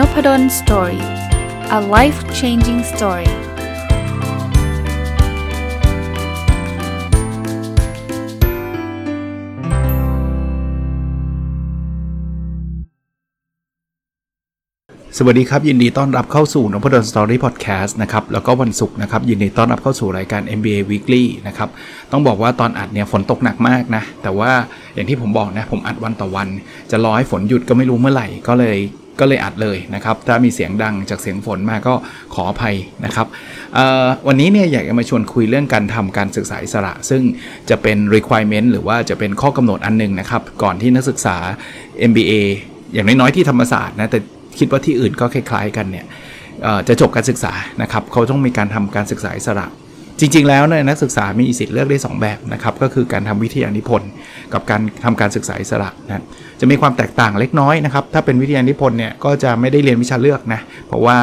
Nopadol's Story a life changing story สวัสดีครับ ยินดีต้อนรับเข้าสู่ Nopadol's Story พอดแคสต์นะครับ แล้วก็วันศุกร์นะครับ ยินดีต้อนรับเข้าสู่รายการ MBA Weekly นะครับ ต้องบอกว่าตอนอัดเนี่ยฝนตกหนักมากนะ แต่ว่าอย่างที่ผมบอกนะ ผมอัดวันต่อวัน จะรอให้ฝนหยุดก็ไม่รู้เมื่อไหร่ ก็เลย ก็เลยอัดเลยนะครับ ถ้ามีเสียงดังจากเสียงฝนมาก็ขออภัยนะครับวันนี้เนี่ยอยากจะมาชวนคุยเรื่องการทำการศึกษาอิสระ ซึ่งจะเป็น requirement หรือว่าจะเป็นข้อกำหนดอันนึงนะครับ ก่อนที่นักศึกษา MBA อย่างน้อยๆที่ธรรมศาสตร์นะแต่คิดว่าที่อื่นก็คล้ายๆกันเนี่ยจะจบการศึกษานะครับ เขาต้องมีการทำการศึกษาอิสระ จริง ๆ แล้วเนี่ยนักศึกษามีสิทธิ์เลือกได้ 2 แบบนะครับ ก็คือการทำวิทยานิพนธ์กับการทำการศึกษาอิสระนะจะมีความแตกต่างเล็กน้อยนะครับ ถ้าเป็นวิทยานิพนธ์เนี่ยก็จะไม่ได้เรียนวิชาเลือกนะ เพราะว่า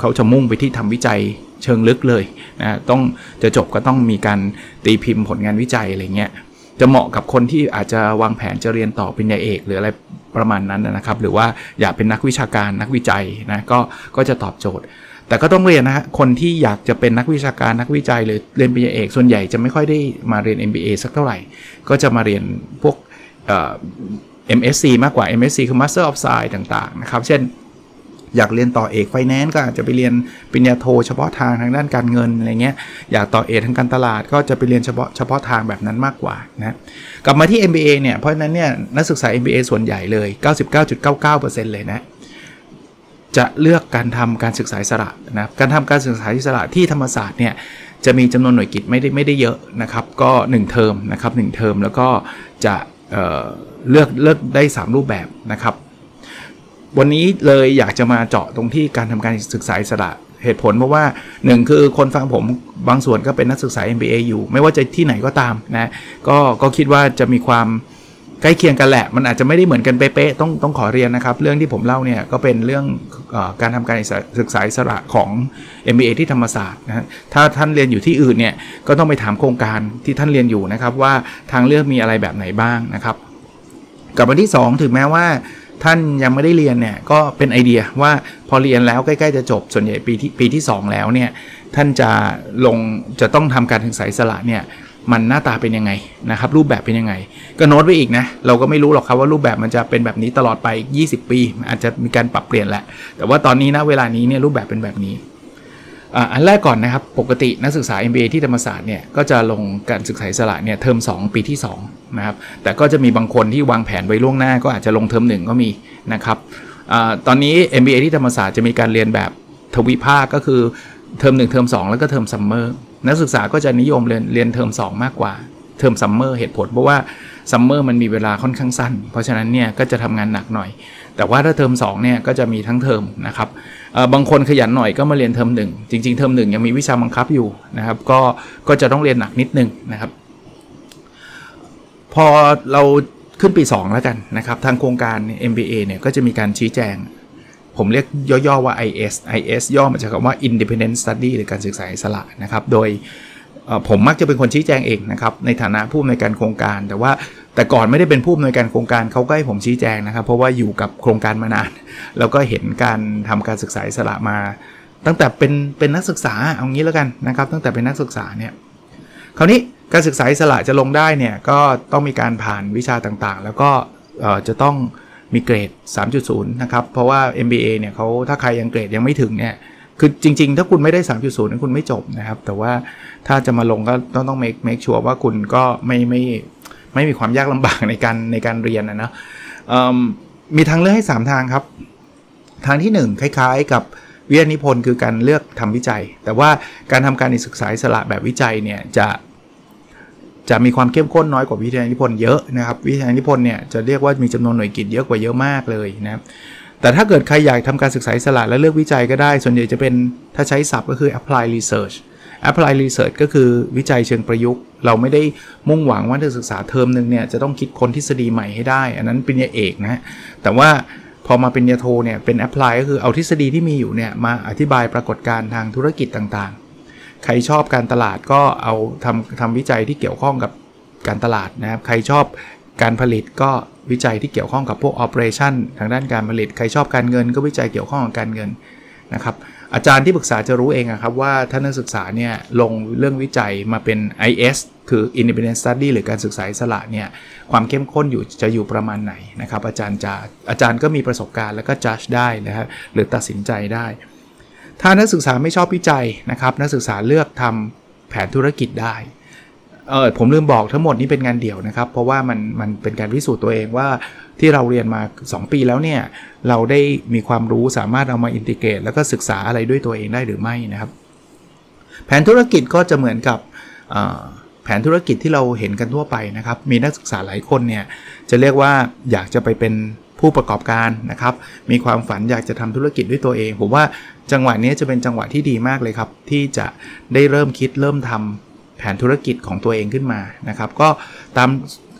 เขาจะมุ่งไปที่ทำวิจัยเชิงลึกเลยนะต้องจะจบก็ต้องมีการตีพิมพ์ผลงานวิจัยอะไรเงี้ยจะเหมาะกับคนที่อาจจะวางแผนจะเรียนต่อปริญญาเอกหรืออะไรประมาณนั้นนะครับ หรือว่าอยากเป็นนักวิชาการนักวิจัยนะก็ก็จะตอบโจทย์ แต่ก็ต้องเรียนนะฮะ คนที่อยากจะเป็นนักวิชาการนักวิจัยหรือเรียนปริญญาเอกส่วนใหญ่จะไม่ค่อยได้มาเรียน MBA สักเท่าไหร่ ก็จะมาเรียนพวก MSc มากกว่า MSc คือ Master of Science ต่างๆ นะครับ เช่น อยากเรียนต่อเอกไฟแนนซ์ก็อาจจะไปเรียนปริญญาโทเฉพาะทางทางด้านการเงินอะไรเงี้ย อยากต่อเอกทางการตลาดก็จะไปเรียนเฉพาะเฉพาะทางแบบนั้นมากกว่านะกลับมาที่ MBA เนี่ย เพราะฉะนั้นเนี่ยนักศึกษา MBA ส่วนใหญ่เลย 99.99%เลยนะ จะเลือกการทำการศึกษาอิสระนะการทำการศึกษาอิสระที่ธรรมศาสตร์เนี่ยจะมีจำนวนหน่วยกิจไม่ได้ไม่ได้เยอะนะครับ ก็ 1 เทอมนะครับ1เทอมแล้วก็จะเเลือกเลือกได้ 3 รูปแบบนะครับ วันนี้เลยอยากจะมาเจาะตรงที่การทำการศึกษาอิสระเหตุผลเพราะว่า 1 คือคนฟังผมบางส่วนก็เป็นนักศึกษา MBA อยู่ ไม่ว่าจะที่ไหนก็ตามนะก็ก็คิดว่าจะมีความ ใกล้เคียงกันแหละ มันอาจจะไม่ได้เหมือนกันเป๊ะๆต้องต้องขอเรียนนะครับ เรื่องที่ผมเล่าเนี่ยก็เป็นเรื่องอการทำการศึกษาอิสระของ MBA ที่ธรรมศาสตร์นะถ้าท่านเรียนอยู่ที่อื่นเนี่ยก็ต้องไปถามโครงการที่ท่านเรียนอยู่นะครับ ว่าทางเลือกมีอะไรแบบไหนบ้างนะครับ กับวันที่ 2 ถึงแม้ว่าท่านยังไม่ได้เรียนเนี่ยก็เป็นไอเดียว่าพอเรียนแล้วใกล้ๆจะจบส่วนใหญ่ปีที่ปีที่ 2 แล้วเนี่ยท่านจะลงจะต้องทำการศึกษาอิสระเนี่ย มันหน้าตาเป็นยังไงนะครับรูปแบบเป็นยังไง ก็โน้ตไว้อีกนะ เราก็ไม่รู้หรอกครับว่ารูปแบบมันจะเป็นแบบนี้ตลอดไปอีก 20 ปี อาจจะมีการปรับเปลี่ยนแหละ แต่ว่าตอนนี้นะเวลานี้เนี่ยรูปแบบเป็นแบบนี้อันแรกก่อนนะครับปกตินักศึกษา MBA ที่ธรรมศาสตร์เนี่ยก็จะลงการศึกษาอิสระเนี่ยเทอม2 ปีที่2นะครับแต่ก็จะมีบางคนที่วางแผนไว้ล่วงหน้าก็อาจจะลงเทอม1 ก็มีนะครับอตอนนี้ MBA ที่ธรรมศาสตร์จะมีการเรียนแบบทวิภาคก็คือเทอม1เทอม2 แล้วก็เทอมซัมเมอร์ นักศึกษาก็จะนิยมเรียนเรียนเทอม2 มากกว่า เทอมซัมเมอร์เหตุผลเพราะว่าซัมเมอร์มันมีเวลาค่อนข้างสั้น เพราะฉะนั้นเนี่ยก็จะทำงานหนักหน่อย แต่ว่าถ้าเทอม2เนี่ยก็จะมีทั้งเทอมนะครับบางคนขยันหน่อยก็มาเรียนเทอมหนึ่งจริง ๆ เทอมหนึ่งยังมีวิชาบังคับอยู่นะครับ ก็ก็จะต้องเรียนหนักนิดนึงนะครับ พอเราขึ้นปี 2 แล้วกันนะครับ ทางโครงการ MBA เนี่ยก็จะมีการชี้แจง ผมเรียกย่อๆว่า IS IS ย่อมาจากคำว่า Independent Study หรือการศึกษาอิสระนะครับ โดยผมมักจะเป็นคนชี้แจงเองนะครับในฐานะผู้อำนวยการโครงการ แต่ว่าแต่ก่อนไม่ได้เป็นผู้อำนวยการโครงการเขาก็ให้ผมชี้แจงนะครับ เพราะว่าอยู่กับโครงการมานาน แล้วก็เห็นการทำการศึกษาอิสระมา ตั้งแต่เป็นเป็นนักศึกษาเอางี้แล้วกันนะครับ ตั้งแต่เป็นนักศึกษาเนี่ยคราวนี้การศึกษาอิสระจะลงได้เนี่ยก็ต้องมีการผ่านวิชาต่างๆ แล้วก็จะต้อง มีเกรด 3.0 นะครับ เพราะว่า MBA เนี่ยเขาถ้าใครยังเกรดยังไม่ถึงเนี่ย คือจริง ๆ ถ้าคุณไม่ได้ 3.0นั้นคุณไม่จบนะครับ แต่ว่าถ้าจะมาลงก็ต้องต้อง make make sure ว่าคุณก็ไม่ไม่ไม่มีความยากลำบากในการในการเรียนนะนะมีทางเลือกให้ 3 ทางครับ ทางที่ 1 คล้ายๆ กับวิทยานิพนธ์คือการเลือกทำวิจัย แต่ว่าการทำการศึกษาอิสระแบบวิจัยเนี่ยจะ จะมีความเข้มข้นน้อยกว่าวิทยานิพนธ์เยอะนะครับ วิทยานิพนธ์เนี่ยจะเรียกว่ามีจำนวนหน่วยกิจเยอะกว่าเยอะมากเลยนะครับแต่ถ้าเกิดใครอยากทำการศึกษาสระและเลือกวิจัยก็ได้ ส่วนใหญ่จะเป็นถ้าใช้ศัพท์ก็คือ apply research apply research ก็คือวิจัยเชิงประยุกต์ เราไม่ได้มุ่งหวังว่านักศึกษาเทอมหนึ่งเนี่ยจะต้องคิดค้นทฤษฎีใหม่ให้ได้ อันนั้นเป็นยาเอกนะแต่ว่าพอมาเป็นยาโทเนี่ยเป็น apply ก็คือเอาทฤษฎีที่มีอยู่เนี่ยมาอธิบายปรากฏการณ์ทางธุรกิจต่าง ใครชอบการตลาดก็เอาทำทำวิจัยที่เกี่ยวข้องกับการตลาดนะครับ ใครชอบการผลิตก็วิจัยที่เกี่ยวข้องกับพวก operation ทางด้านการผลิต ใครชอบการเงินก็วิจัยเกี่ยวข้องกับการเงินนะครับ อาจารย์ที่ปรึกษาจะรู้เองครับว่าถ้านักศึกษาเนี่ยลงเรื่องวิจัยมาเป็น IS คือ Independent Study หรือการศึกษาอิสระเนี่ยความเข้มข้นอยู่จะอยู่ประมาณไหนนะครับ อาจารย์จะอาจารย์ก็มีประสบการณ์แล้วก็จัดได้นะครับหรือตัดสินใจได้ ถ้านักศึกษาไม่ชอบวิจัยนะครับนักศึกษาเลือกทำแผนธุรกิจได้เออผมลืมบอกทั้งหมดนี้เป็นงานเดี่ยวนะครับ เพราะว่ามันมันเป็นการพิสูจน์ตัวเองว่าที่เราเรียนมา 2 ปีแล้วเนี่ย เราได้มีความรู้สามารถเอามาอินทิเกรตแล้วก็ศึกษาอะไรด้วยตัวเองได้หรือไม่นะครับ แผนธุรกิจก็จะเหมือนกับแผนธุรกิจที่เราเห็นกันทั่วไปนะครับ มีนักศึกษาหลายคนเนี่ยจะเรียกว่าอยากจะไปเป็น ผู้ประกอบการนะครับ มีความฝันอยากจะทำธุรกิจด้วยตัวเอง ผมว่าจังหวะนี้จะเป็นจังหวะที่ดีมากเลยครับ ที่จะได้เริ่มคิดเริ่มทำแผนธุรกิจของตัวเองขึ้นมานะครับ ก็ตาม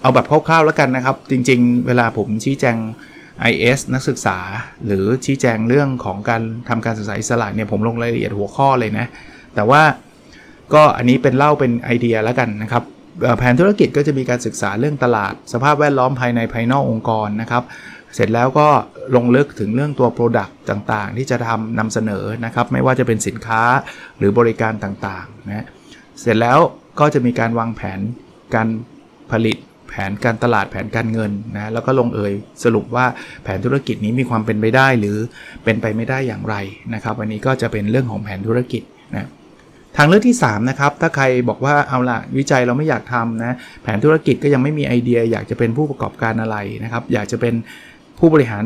เอาแบบคร่าวๆแล้วกันนะครับ จริงๆ เวลาผมชี้แจง IS นักศึกษา หรือชี้แจงเรื่องของการทำการศึกษาอิสระเนี่ยผมลงรายละเอียดหัวข้อเลยนะ แต่ว่าก็อันนี้เป็นเล่าเป็นไอเดียแล้วกันนะครับแผนธุรกิจก็จะมีการศึกษาเรื่องตลาด สภาพแวดล้อมภายในภายนอกองค์กรนะครับ เสร็จแล้วก็ลงลึกถึงเรื่องตัว Product ต่างๆ ที่จะทำนำเสนอนะครับ ไม่ว่าจะเป็นสินค้าหรือบริการต่างๆนะเสร็จแล้วก็จะมีการวางแผนการผลิตแผนการตลาดแผนการเงินนะแล้วก็ลงเอยสรุปว่าแผนธุรกิจนี้มีความเป็นไปได้หรือเป็นไปไม่ได้อย่างไรนะครับวันนี้ก็จะเป็นเรื่องของแผนธุรกิจนะทางเลือกที่3นะครับถ้าใครบอกว่าเอาละวิจัยเราไม่อยากทำนะแผนธุรกิจก็ยังไม่มีไอเดีย อยากจะเป็นผู้ประกอบการอะไรนะครับอยากจะเป็น ผู้บริหาร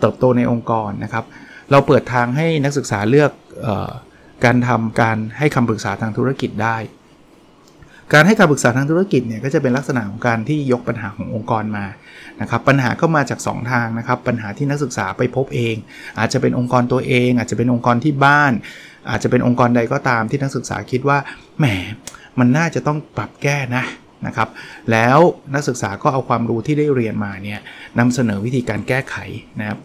เติบโตในองค์กรนะครับ เราเปิดทางให้นักศึกษาเลือกออการทำการให้คำปรึกษาทางธุรกิจได้ การให้คำปรึกษาทางธุรกิจเนี่ยก็จะเป็นลักษณะของการที่ยกปัญหาขององค์กรมานะครับ ปัญหาก็มาจาก 2 ทางนะครับ ปัญหาที่นักศึกษาไปพบเอง อาจจะเป็นองค์กรตัวเอง อาจจะเป็นองค์กรที่บ้าน อาจจะเป็นองค์กรใดก็ตามที่นักศึกษาคิดว่าแหมมันน่าจะต้องปรับแก้นะ นะครับแล้วนักศึกษาก็เอาความรู้ที่ได้เรียนมาเนี่ยนำเสนอวิธีการแก้ไขนะครับ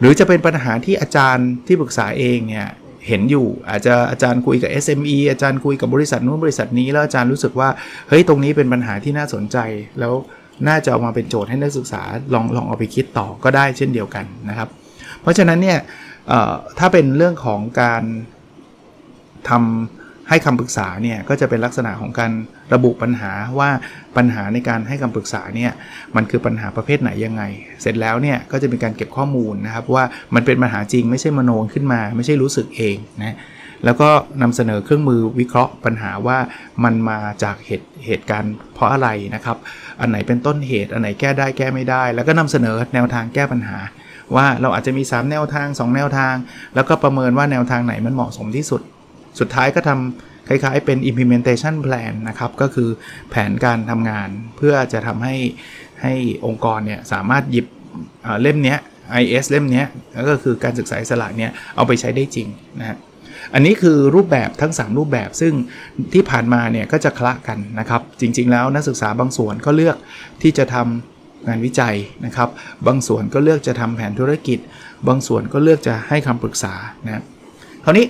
หรือจะเป็นปัญหาที่อาจารย์ที่ปรึกษาเองเนี่ยเห็นอยู่อาจจะอาจารย์คุยกับ SME อาจารย์คุยกับบริษัทนู้นบริษัทนี้แล้วอาจารย์รู้สึกว่าเฮ้ยตรงนี้เป็นปัญหาที่น่าสนใจ แล้วน่าจะเอามาเป็นโจทย์ให้นักศึกษาลองลองเอาไปคิดต่อก็ได้เช่นเดียวกันนะครับ เพราะฉะนั้นเนี่ยถ้าเป็นเรื่องของการทำ ให้คำปรึกษาเนี่ยก็จะเป็นลักษณะของการระบุปัญหาว่าปัญหาในการให้คำปรึกษาเนี่ยมันคือปัญหาประเภทไหนยังไง เสร็จแล้วเนี่ยก็จะมีการเก็บข้อมูลนะครับว่ามันเป็นปัญหาจริงไม่ใช่มโนขึ้นมา ไม่ใช่รู้สึกเองนะแล้วก็นำเสนอเครื่องมือวิเคราะห์ปัญหาว่ามันมาจากเหตุเหตุการณ์เพราะอะไรนะครับ อันไหนเป็นต้นเหตุ อันไหนแก้ได้แก้ไม่ได้ แล้วก็นำเสนอแนวทางแก้ปัญหา ว่าเราอาจจะมี 3 แนวทาง 2 แนวทาง แล้วก็ประเมินว่าแนวทางไหนมันเหมาะสมที่สุด สุดท้ายก็ทำคล้ายๆเป็น implementation plan นะครับ ก็คือแผนการทำงานเพื่อจะทำให้ให้องค์กรเนี่ยสามารถหยิบเล่มนี้ IS เล่มนี้ก็คือการศึกษาอิสระเนี่ยเอาไปใช้ได้จริงนะฮะอันนี้คือรูปแบบทั้ง 3 รูปแบบซึ่งที่ผ่านมาเนี่ยก็จะคละกันนะครับ จริง ๆ แล้วนักศึกษาบางส่วนก็เลือกที่จะทำงานวิจัยนะครับ บางส่วนก็เลือกจะทำแผนธุรกิจ บางส่วนก็เลือกจะให้คำปรึกษานะคราวนี้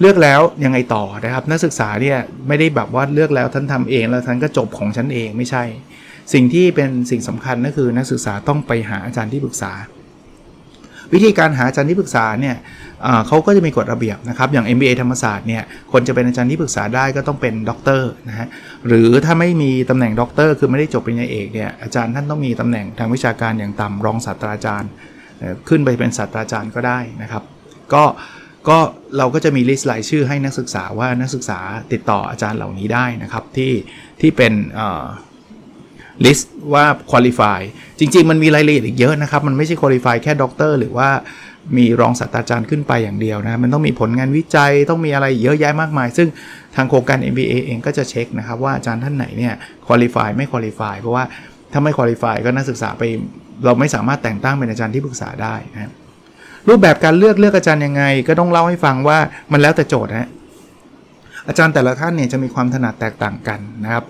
เลือกแล้วยังไงต่อนะครับ นักศึกษาเนี่ยไม่ได้แบบว่าเลือกแล้วท่านทำเองแล้วท่านก็จบของฉันเองไม่ใช่ สิ่งที่เป็นสิ่งสำคัญก็คือนักศึกษาต้องไปหาอาจารย์ที่ปรึกษา วิธีการหาอาจารย์ที่ปรึกษาเนี่ยเขาก็จะมีกฎระเบียบนะครับ อย่าง MBA ธรรมศาสตร์เนี่ยคนจะเป็นอาจารย์ที่ปรึกษาได้ก็ต้องเป็นด็อกเตอร์นะฮะหรือถ้าไม่มีตำแหน่งด็อกเตอร์คือไม่ได้จบปริญญาเอกเนี่ยอาจารย์ท่านต้องมีตำแหน่งทางวิชาการอย่างต่ำรองศาสตราจารย์ ขึ้นไปเป็นศาสตราจารย์ก็ได้นะครับ ก็ ก็เราก็จะมี list รายชื่อให้นักศึกษาว่านักศึกษาติดต่ออาจารย์เหล่านี้ได้นะครับ ที่ที่เป็น list ว่า qualify จริง ๆ มันมีรายละเอียดอีกเยอะนะครับ มันไม่ใช่ qualify แค่ด็อกเตอร์หรือว่ามีรองศาสตราจารย์ขึ้นไปอย่างเดียวนะ มันต้องมีผลงานวิจัยต้องมีอะไรเยอะแยะมากมาย ซึ่งทางโครงการ MBA เองก็จะเช็คนะครับว่าอาจารย์ท่านไหนเนี่ย qualify ไม่ qualify เพราะว่าถ้าไม่คุริฟายก็นักศึกษาไปเราไม่สามารถแต่งตั้งเป็นอาจารย์ที่ปรึกษาได้นะครู รูปแบบการเลือกเลือกอาจารย์ยังไง ก็ต้องเล่าให้ฟังว่ามันแล้วแต่โจทย์นะอาจารย์แต่ละท่านเนี่ยจะมีความถนัดแตกต่างกันนะครับ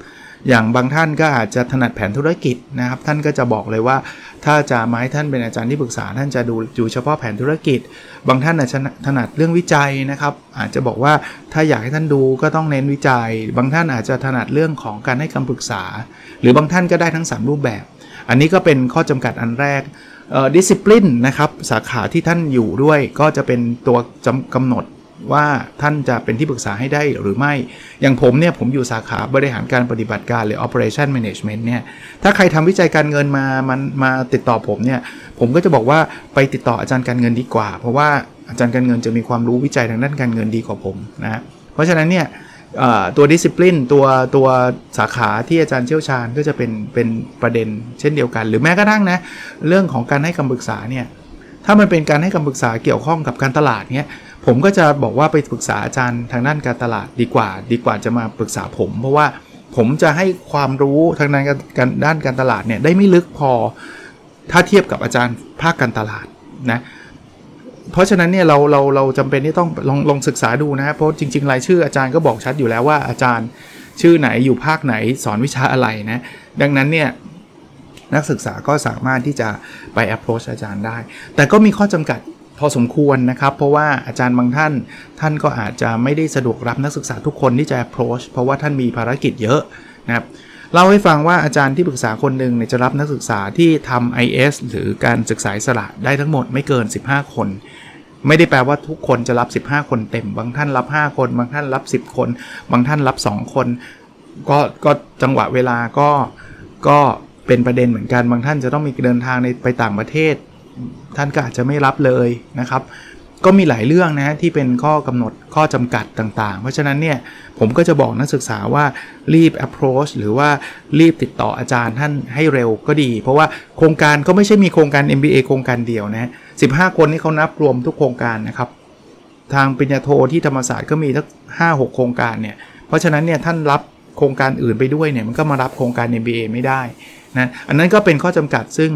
อย่างบางท่านก็อาจจะถนัดแผนธุรกิจนะครับ ท่านก็จะบอกเลยว่า ถ้าจะมาให้ท่านเป็นอาจารย์ที่ปรึกษา ท่านจะดูดูเฉพาะแผนธุรกิจ บางท่านอาจจะถนัดเรื่องวิจัยนะครับ อาจจะบอกว่าถ้าอยากให้ท่านดูก็ต้องเน้นวิจัย บางท่านอาจจะถนัดเรื่องของการให้คำปรึกษา หรือบางท่านก็ได้ทั้ง 3 รูปแบบ อันนี้ก็เป็นข้อจำกัดอันแรก ดิสซิปลินนะครับสาขาที่ท่านอยู่ด้วยก็จะเป็นตัวกำหนดว่าท่านจะเป็นที่ปรึกษาให้ได้หรือไม่ อย่างผมเนี่ยผมอยู่สาขาบริหารการปฏิบัติการหรือ operation management เนี่ย ถ้าใครทำวิจัยการเงินมามันมาติดต่อผมเนี่ย ผมก็จะบอกว่าไปติดต่ออาจารย์การเงินดีกว่า เพราะว่าอาจารย์การเงินจะมีความรู้วิจัยทางด้านการเงินดีกว่าผมนะ เพราะฉะนั้นเนี่ย ตัวดิสซิปลินตัวตัวสาขาที่อาจารย์เชี่ยวชาญก็จะเป็นเป็นประเด็นเช่นเดียวกัน หรือแม้กระทั่งนะเรื่องของการให้คำปรึกษาเนี่ยถ้ามันเป็นการให้คำปรึกษาเกี่ยวข้องกับการตลาดเนี่ยผมก็จะบอกว่าไปปรึกษาอาจารย์ทางด้านการตลาดดีกว่า ดีกว่าจะมาปรึกษาผม เพราะว่าผมจะให้ความรู้ทางด้านการด้านการตลาดเนี่ยได้ไม่ลึกพอถ้าเทียบกับอาจารย์ภาคการตลาดนะ เพราะฉะนั้นเนี่ยเราเราเราจำเป็นที่ต้องลองลองศึกษาดูนะครับเพราะจริงๆรายชื่ออาจารย์ก็บอกชัดอยู่แล้วว่าอาจารย์ชื่อไหนอยู่ภาคไหนสอนวิชาอะไรนะดังนั้นเนี่ยนักศึกษาก็สามารถที่จะไป approach อาจารย์ได้ แต่ก็มีข้อจำกัดพอสมควรนะครับ เพราะว่าอาจารย์บางท่าน ท่านก็อาจจะไม่ได้สะดวกรับนักศึกษาทุกคนที่จะ approach เพราะว่าท่านมีภารกิจเยอะนะครับ เล่าให้ฟังว่าอาจารย์ที่ปรึกษาคนหนึ่งเนี่ยจะรับนักศึกษาที่ทำ IS หรือการศึกษาสระได้ทั้งหมดไม่เกิน 15 คน ไม่ได้แปลว่าทุกคนจะรับ 15 คนเต็ม บางท่านรับ 5 คน บางท่านรับ 10 คน บางท่านรับ 2 คน ก็ก็จังหวะเวลาก็ก็เป็นประเด็นเหมือนกัน บางท่านจะต้องมีเดินทางในไปต่างประเทศ ท่านก็อาจจะไม่รับเลยนะครับ ก็มีหลายเรื่องนะที่เป็นข้อกำหนดข้อจำกัดต่างๆ เพราะฉะนั้นเนี่ยผมก็จะบอกนักศึกษาว่ารีบ approach หรือว่ารีบติดต่ออาจารย์ท่านให้เร็วก็ดี เพราะว่าโครงการก็ไม่ใช่มีโครงการ MBA โครงการเดียวนะ15 คนนี่เขานับรวมทุกโครงการนะครับ ทางปริญญาโทที่ธรรมศาสตร์ก็มีทั้ง5 6 โครงการเนี่ย เพราะฉะนั้นเนี่ยท่านรับโครงการอื่นไปด้วยเนี่ยมันก็มารับโครงการ MBA ไม่ได้นะ อันนั้นก็เป็นข้อจำกัดซึ่ง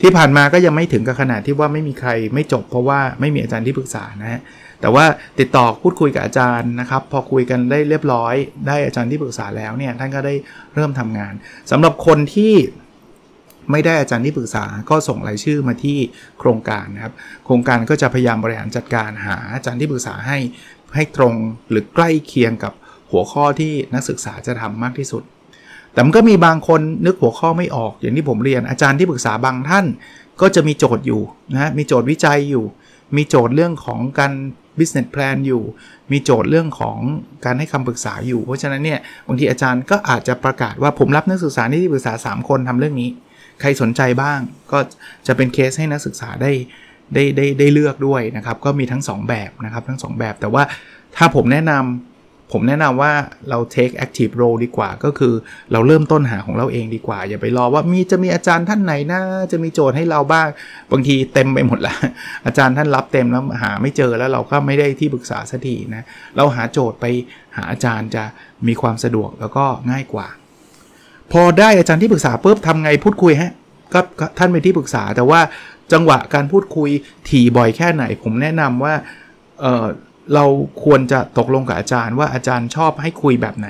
ที่ผ่านมาก็ยังไม่ถึงกับขนาดที่ว่าไม่มีใครไม่จบ เพราะว่าไม่มีอาจารย์ที่ปรึกษานะฮะแต่ว่าติดต่อพูดคุยกับอาจารย์นะครับ พอคุยกันได้เรียบร้อย ได้อาจารย์ที่ปรึกษาแล้วเนี่ยท่านก็ได้เริ่มทำงานสำหรับคนที่ไม่ได้อาจารย์ที่ปรึกษาก็ส่งรายชื่อมาที่โครงการนะครับ โครงการก็จะพยายามบริหารจัดการหาอาจารย์ที่ปรึกษาให้ให้ตรงหรือใกล้เคียงกับหัวข้อที่นักศึกษาจะทำมากที่สุด แต่มันก็มีบางคนนึกหัวข้อไม่ออก อย่างที่ผมเรียนอาจารย์ที่ปรึกษาบางท่าน ก็จะมีโจทย์อยู่นะมีโจทย์วิจัยอยู่ มีโจทย์เรื่องของการ business plan อยู่ มีโจทย์เรื่องของการให้คำปรึกษาอยู่ เพราะฉะนั้นเนี่ยบางทีอาจารย์ก็อาจจะประกาศว่าผมรับนักศึกษาที่ปรึกษา 3 คนทำเรื่องนี้ ใครสนใจบ้างก็จะเป็นเคสให้นักศึกษาได้ได้ได้ได้เลือกด้วยนะครับ ก็มีทั้ง 2 แบบนะครับทั้ง 2 แบบแต่ว่าถ้าผมแนะนำ ผมแนะนำว่าเรา take active role ดีกว่า ก็คือเราเริ่มต้นหาของเราเองดีกว่า อย่าไปรอว่ามีจะมีอาจารย์ท่านไหนนะจะมีโจทย์ให้เราบ้าง บางทีเต็มไปหมดละอาจารย์ท่านรับเต็มแล้วหาไม่เจอแล้วเราก็ไม่ได้ที่ปรึกษาสักทีนะเราหาโจทย์ไปหาอาจารย์จะมีความสะดวกแล้วก็ง่ายกว่า พอได้อาจารย์ที่ปรึกษาปุ๊บทำไงพูดคุยฮะก็ท่านเป็นที่ปรึกษาแต่ว่าจังหวะการพูดคุยถี่บ่อยแค่ไหน ผมแนะนำว่าเเราควรจะตกลงกับอาจารย์ว่าอาจารย์ชอบให้คุยแบบไหน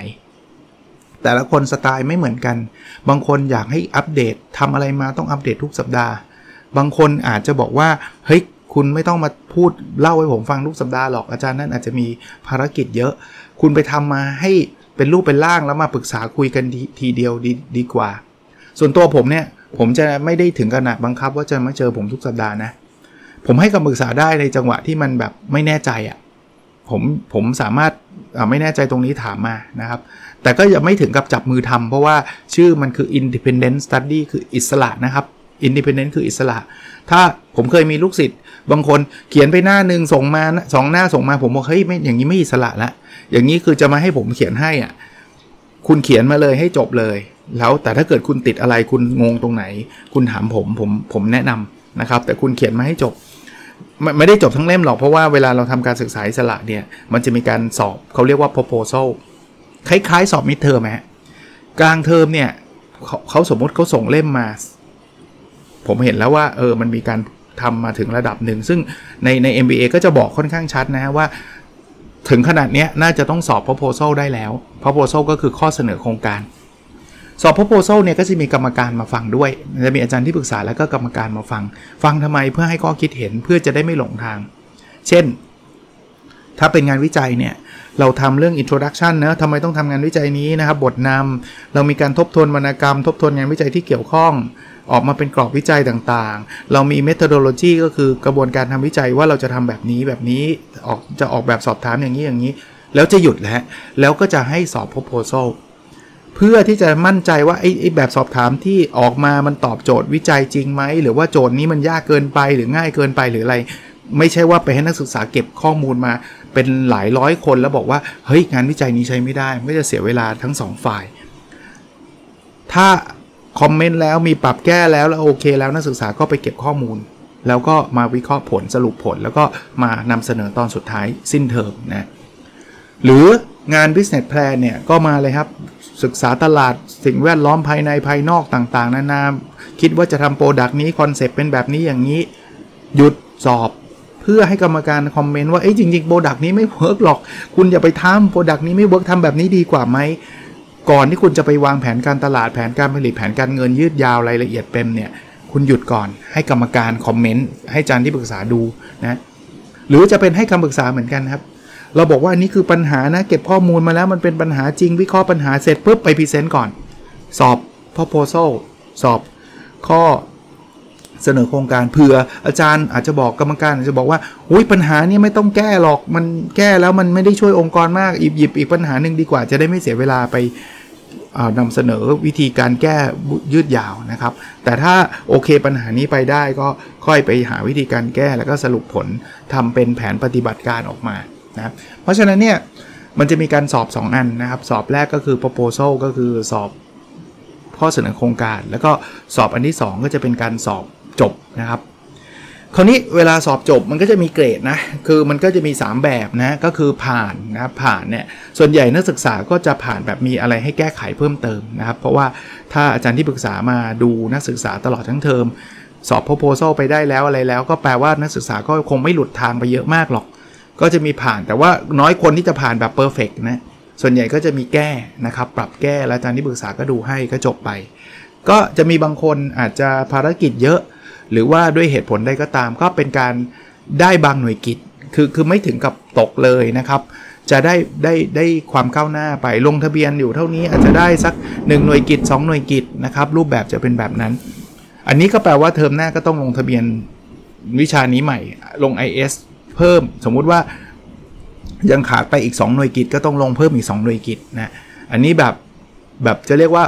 แต่ละคนสไตล์ไม่เหมือนกัน บางคนอยากให้อัปเดตทำอะไรมาต้องอัปเดตทุกสัปดาห์ บางคนอาจจะบอกว่าเฮ้ยคุณไม่ต้องมาพูดเล่าให้ผมฟังทุกสัปดาห์หรอกอาจารย์นั้นอาจจะมีภารกิจเยอะ คุณไปทำมาให้เป็นรูปเป็นร่างแล้วมาปรึกษาคุยกันทีเดียวดดีกว่า ส่วนตัวผมเนี่ยผมจะไม่ได้ถึงขนาดบังคับว่าจะมาเจอผมทุกสัปดาห์นะ ผมให้คำปรึกษาได้ในจังหวะที่มันแบบไม่แน่ใจอะ่ะ ผมผมสามารถไม่แน่ใจตรงนี้ถามมานะครับ แต่ก็ยังไม่ถึงกับจับมือทำเพราะว่าชื่อมันคือ independent study คืออิสระนะครับ independent คืออิสระ ถ้าผมเคยมีลูกศิษย์บางคนเขียนไปหน้าหนึ่งส่งมาสองหน้าส่งมาผมบอกเฮ้ยไม่อย่างนี้ไม่อิสระละอย่างนี้คือจะมาให้ผมเขียนให้อะคุณเขียนมาเลยให้จบเลย แล้วแต่ถ้าเกิดคุณติดอะไรคุณงงตรงไหน คุณถามผมผมผมแนะนำนะครับ แต่คุณเขียนมาให้จบ ไม่ได้จบทั้งเล่มหรอกเพราะว่าเวลาเราทำการศึกษาอิสระเนี่ย มันจะมีการสอบเขาเรียกว่า proposal คล้ายๆ สอบมิดเทอมไหมกลางเทอมเนี่ยเขาเขาสมมติเขาส่งเล่มมา ผมเห็นแล้วว่า เออมันมีการทำมาถึงระดับหนึ่ง ซึ่งในใน MBA ก็จะบอกค่อนข้างชัดนะว่า ถึงขนาดนี้น่าจะต้องสอบ proposal ได้แล้ว proposal ก็คือข้อเสนอโครงการ สอบ proposal เนี่ยก็จะมีกรรมการมาฟังด้วย จะมีอาจารย์ที่ปรึกษาแล้วก็กรรมการมาฟัง ฟังทำไมเพื่อให้ข้อคิดเห็นเพื่อจะได้ไม่หลงทาง เช่น ถ้าเป็นงานวิจัยเนี่ยเราทำเรื่อง introduction นะทำไมต้องทำงานวิจัยนี้นะครับ บทนำเรามีการทบทวนวรรณกรรม ทบทวนงานวิจัยที่เกี่ยวข้อง ออกมาเป็นกรอบวิจัยต่างๆ เรามี methodology ก็คือกระบวนการทำวิจัยว่าเราจะทำแบบนี้แบบนี้ ออกจะออกแบบสอบถามอย่างนี้อย่างนี้ แล้วจะหยุดแล้วแล้วก็จะให้สอบ proposal เพื่อที่จะมั่นใจว่าไอ้ไอแบบสอบถามที่ออกมามันตอบโจทย์วิจัยจริงไหม หรือว่าโจทย์นี้มันยากเกินไปหรือง่ายเกินไปหรืออะไร ไม่ใช่ว่าไปให้นักศึกษาเก็บข้อมูลมาเป็นหลายร้อยคนแล้วบอกว่าเฮ้ยงานวิจัยนี้ใช้ไม่ได้ไมันก็จะเสียเวลาทั้งสองฝ่าย ถ้าคอมเมนต์แล้วมีปรับแก้แล้วแล้วโอเค แล้วนักศึกษาก็ไปเก็บข้อมูล แล้วก็มาวิเคราะห์ผลสรุปผล แล้วก็มานำเสนอตอนสุดท้ายสิ้นเทอมนะหรืองาน business plan เนี่ยก็มาเลยครับ ศึกษาตลาดสิ่งแวดล้อมภายในภายนอกต่างๆ นานาคิดว่าจะทำ product นี้ concept เป็นแบบนี้อย่างนี้ หยุดสอบ เพื่อให้กรรมการ comment ว่าเอ้ยจริงๆ product นี้ไม่ work หรอก คุณอย่าไปทำ product นี้ไม่ work ทำแบบนี้ดีกว่าไหมก่อนที่คุณจะไปวางแผนการตลาดแผนการผลิตแผนการเงินยืดยาวรายละเอียดเป็นเนี่ยคุณหยุดก่อนให้กรรมการ comment ให้อาจารย์ที่ปรึกษาดูนะหรือจะเป็นให้คำปรึกษาเหมือนกันครับ เราบอกว่าอันนี้คือปัญหานะ เก็บข้อมูลมาแล้วมันเป็นปัญหาจริงวิเคราะห์ปัญหาเสร็จปุ๊บไป present ก่อน สอบ proposal สอบข้อเสนอโครงการเผื่ออาจารย์อาจจะบอกกรรมการอาจจะบอกว่าอุ้ยปัญหานี้ไม่ต้องแก้หรอกมันแก้แล้วมันไม่ได้ช่วยองค์กรมากหยิบหยิบอีกปัญหาหนึ่งดีกว่า จะได้ไม่เสียเวลาไปนำเสนอวิธีการแก้ยืดยาวนะครับ แต่ถ้าโอเคปัญหานี้ไปได้ก็ค่อยไปหาวิธีการแก้แล้วก็สรุปผลทำเป็นแผนปฏิบัติการออกมา นะเพราะฉะนั้นเนี่ยมันจะมีการสอบ 2 อันนะครับ สอบแรกก็คือ proposal ก็คือสอบข้อเสนอโครงการ แล้วก็สอบอันที่ 2 ก็จะเป็นการสอบจบนะครับ คราวนี้เวลาสอบจบมันก็จะมีเกรดนะ คือมันก็จะมี 3 แบบนะ ก็คือผ่านนะครับ ผ่านเนี่ย ส่วนใหญ่นักศึกษาก็จะผ่านแบบมีอะไรให้แก้ไขเพิ่มเติมนะครับ เพราะว่าถ้าอาจารย์ที่ปรึกษามาดูนักศึกษาตลอดทั้งเทอม สอบ proposal ไปได้แล้วอะไรแล้ว ก็แปลว่านักศึกษาก็คงไม่หลุดทางไปเยอะมากหรอก ก็จะมีผ่านแต่ว่าน้อยคนที่จะผ่านแบบ perfect นะส่วนใหญ่ก็จะมีแก้นะครับ ปรับแก้แล้วอาจารย์ที่ปรึกษาก็ดูให้ก็จบไป ก็จะมีบางคนอาจจะภารกิจเยอะ หรือว่าด้วยเหตุผลใดก็ตาม ก็เป็นการได้บางหน่วยกิจ คือคือไม่ถึงกับตกเลยนะครับ จะได้ได้ได้ความก้าวหน้าไปลงทะเบียนอยู่เท่านี้อาจจะได้สัก 1 หน่วยกิจ 2 หน่วยกิจนะครับ รูปแบบจะเป็นแบบนั้น อันนี้ก็แปลว่าเทอมหน้าก็ต้องลงทะเบียนวิชานี้ใหม่ลง IS เพิ่ม สมมุติว่ายังขาดไปอีก 2 หน่วยกิจก็ต้องลงเพิ่มอีก 2 หน่วยกิจนะอันนี้แบบแบบจะเรียกว่า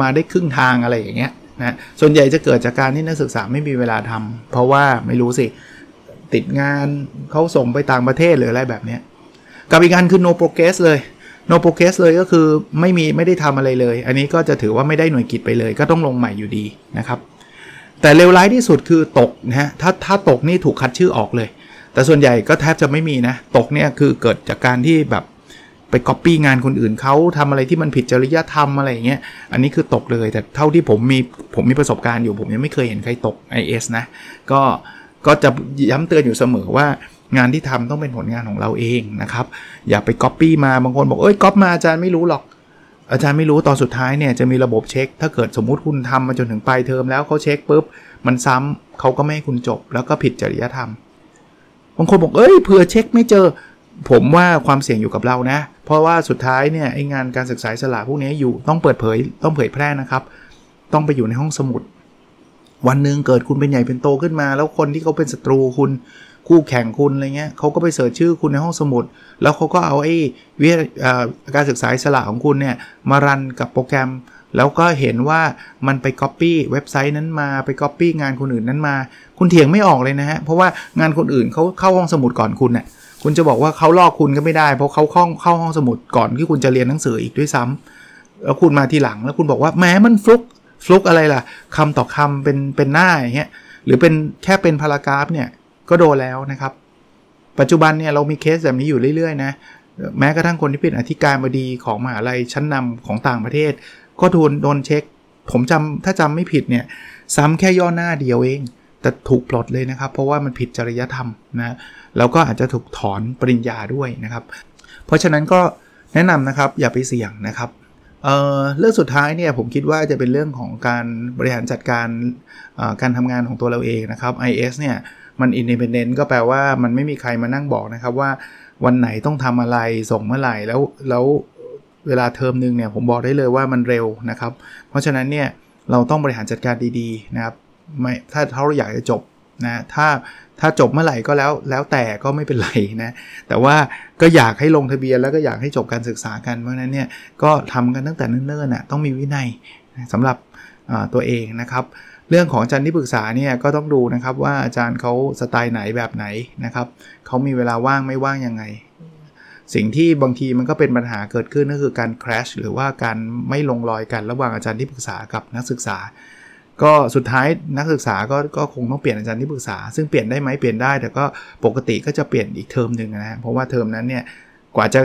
มาได้ครึ่งทางอะไรอย่างเงี้ยนะส่วนใหญ่จะเกิดจากการที่นักศึกษาไม่มีเวลาทำเพราะว่าไม่รู้สิ ติดงานเขาส่งไปต่างประเทศหรืออะไรแบบเนี้ยกับอีกการคือ no progress เลย no progress เลยก็คือไม่มีไม่ได้ทำอะไรเลย อันนี้ก็จะถือว่าไม่ได้หน่วยกิจไปเลย ก็ต้องลงใหม่อยู่ดีนะครับ แต่เลวร้ายที่สุดคือตกนะฮะถ้าถ้าตกนี่ถูกคัดชื่อออกเลย แต่ส่วนใหญ่ก็แทบจะไม่มีนะ ตกเนี่ยคือเกิดจากการที่แบบไปก๊อปปี้งานคนอื่นเขาทำอะไรที่มันผิดจริยธรรมอะไรอย่างเงี้ย อันนี้คือตกเลย แต่เท่าที่ผมมีผมมีประสบการณ์อยู่ผมยังไม่เคยเห็นใครตก IS นะ ก็ก็จะย้ำเตือนอยู่เสมอว่างานที่ทำต้องเป็นผลงานของเราเองนะครับ อย่าไปก๊อปปี้มาบางคนบอกเอ้ยก๊อปมาอาจารย์ไม่รู้หรอก อาจารย์ไม่รู้ตอนสุดท้ายเนี่ยจะมีระบบเช็ค ถ้าเกิดสมมุติคุณทำมาจนถึงปลายเทอมแล้วเขาเช็คปุ๊บมันซ้ำเขาก็ไม่ให้คุณจบ แล้วก็ผิดจริยธรรม บางคนบอกเอ้ยเผื่อเช็คไม่เจอ ผมว่าความเสี่ยงอยู่กับเรานะ เพราะว่าสุดท้ายเนี่ยไองานการศึกษาสลาพวกนี้อยู่ต้องเปิดเผยต้องเผยแพร่นะครับ ต้องไปอยู่ในห้องสมุด วันหนึ่งเกิดคุณเป็นใหญ่เป็นโตขึ้นมา แล้วคนที่เขาเป็นศัตรูคุณคู่แข่งคุณอะไรเงี้ยเขาก็ไปเสิร์ชชื่อคุณในห้องสมุด แล้วเขาก็เอาไอ้วิทยาการศึกษาอิสระของคุณเนี่ยมา run กับโปรแกรม แล้วก็เห็นว่ามันไปก๊อปปี้เว็บไซต์นั้นมาไปก๊อปปี้งานคนอื่นนั้นมา คุณเถียงไม่ออกเลยนะฮะ เพราะว่างานคนอื่นเขาเข้าห้องสมุดก่อนคุณเนี่ยคุณจะบอกว่าเขาลอกคุณก็ไม่ได้ เพราะเขาเข้าเข้าห้องสมุดก่อนที่คุณจะเรียนหนังสืออีกด้วยซ้ำแล้วคุณมาทีหลังแล้วคุณบอกว่าแหมมันฟลุกฟลุกอะไรล่ะคำต่อคำเป็นเป็นหน้าอย่างเงี้ยหรือเป็นแค่เป็นพารากราฟเนี่ยก็โดนแล้วนะครับ ปัจจุบันเนี่ยเรามีเคสแบบนี้อยู่เรื่อยๆนะแม้กระทั่งคนที่เป็นอธิการบดีของมหาลัยชั้นนำของต่างประเทศ ก็โดนโดนเช็ค ผมจำถ้าจำไม่ผิดเนี่ย ซ้ำแค่ย่อหน้าเดียวเอง แต่ถูกปลดเลยนะครับ เพราะว่ามันผิดจริยธรรมนะแล้วก็อาจจะถูกถอนปริญญาด้วยนะครับ เพราะฉะนั้นก็แนะนำนะครับอย่าไปเสี่ยงนะครับเเรื่องสุดท้ายเนี่ยผมคิดว่าจะเป็นเรื่องของการบริหารจัดการการทำงานของตัวเราเองนะครับ IS เนี่ยมัน independent ก็แปลว่ามันไม่มีใครมานั่งบอกนะครับว่าวันไหนต้องทำอะไรส่งเมื่อไหร่แล้วแล้ว เวลาเทอมหนึ่งเนี่ยผมบอกได้เลยว่ามันเร็วนะครับ เพราะฉะนั้นเนี่ยเราต้องบริหารจัดการดีๆนะครับไม่ถ้าเราอยากจะจบนะถ้าถ้าจบเมื่อไหร่ก็แล้วแล้วแต่ก็ไม่เป็นไรนะแต่ว่าก็อยากให้ลงทะเบียนแล้วก็อยากให้จบการศึกษากันเพราะนั้นเนี่ยก็ทำกันตั้งแต่เนิ่นๆน่ะต้องมีวินัยสำหรับตัวเองนะครับ เรื่องของอาจารย์ที่ปรึกษาเนี่ยก็ต้องดูนะครับว่าอาจารย์เขาสไตล์ไหนแบบไหนนะครับเขามีเวลาว่างไม่ว่างยังไง สิ่งที่บางทีมันก็เป็นปัญหาเกิดขึ้นก็คือการ crash หรือว่าการไม่ลงรอยกันระหว่างอาจารย์ที่ปรึกษากับนักศึกษา ก็สุดท้ายนักศึกษาก็ก็คงต้องเปลี่ยนอาจารย์ที่ปรึกษา ซึ่งเปลี่ยนได้ไหมเปลี่ยนได้ แต่ก็ปกติก็จะเปลี่ยนอีกเทอมหนึ่งนะ เพราะว่าเทอมนั้นเนี่ยกว่าจะ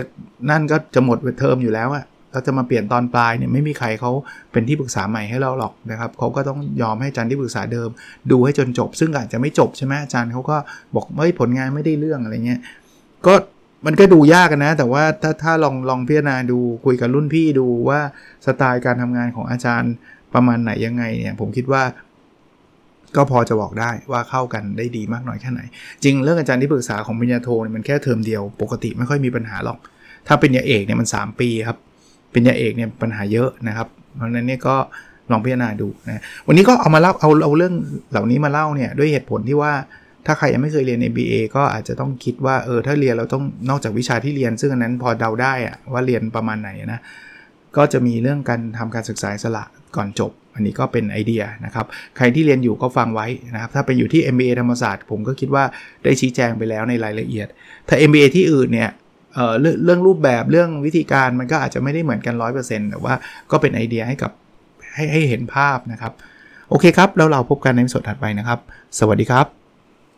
นั่นก็จะหมดเทอมอยู่แล้วอะเราจะมาเปลี่ยนตอนปลายเนี่ยไม่มีใครเขาเป็นที่ปรึกษาใหม่ให้เราหรอกนะครับเขาก็ต้องยอมให้อาจารย์ที่ปรึกษาเดิม ดูให้จนจบ ซึ่งอาจจะไม่จบใช่ไหมอาจารย์เขาก็บอกเฮ้ยผลงานไม่ได้เรื่องอะไรเงี้ยก็ มันก็ดูยากนะ แต่ว่าถ้าถ้าลองลองพิจารณาดูคุยกับรุ่นพี่ดูว่าสไตล์การทำงานของอาจารย์ประมาณไหนยังไงเนี่ยผมคิดว่า ก็พอจะบอกได้ว่าเข้ากันได้ดีมากน้อยแค่ไหน จริงเรื่องอาจารย์ที่ปรึกษาของปริญญาโทเนี่ยมันแค่เทอมเดียว ปกติไม่ค่อยมีปัญหาหรอก ถ้าเป็นยาเอกเนี่ยมัน 3 ปีครับ เป็นยาเอกเนี่ยปัญหาเยอะนะครับ เพราะนั้นเนี่ยก็ลองพิจารณาดูนะวันนี้ก็เอามาเล่าเอาเอาเรื่องเหล่านี้มาเล่าเนี่ยด้วยเหตุผลที่ว่า ถ้าใครยังไม่เคยเรียน MBA ก็อาจจะต้องคิดว่าเออถ้าเรียนเราต้องนอกจากวิชาที่เรียน ซึ่งอันนั้นพอเดาได้อะว่าเรียนประมาณไหนนะก็จะมีเรื่องการทำการศึกษาสละก่อนจบ อันนี้ก็เป็นไอเดียนะครับ ใครที่เรียนอยู่ก็ฟังไว้นะครับ ถ้าเป็นอยู่ที่ MBA ธรรมศาสตร์ ผมก็คิดว่าได้ชี้แจงไปแล้วในรายละเอียด ถ้า MBA ที่อื่นเนี่ยเออเรื่องเรื่องรูปแบบเรื่องวิธีการมันก็อาจจะไม่ได้เหมือนกัน 100%แต่ว่าก็เป็นไอเดียให้กับให้ให้เห็นภาพนะครับ โอเคครับ แล้วเราพบกันในสดถัดไปนะครับ สวัสดีครับ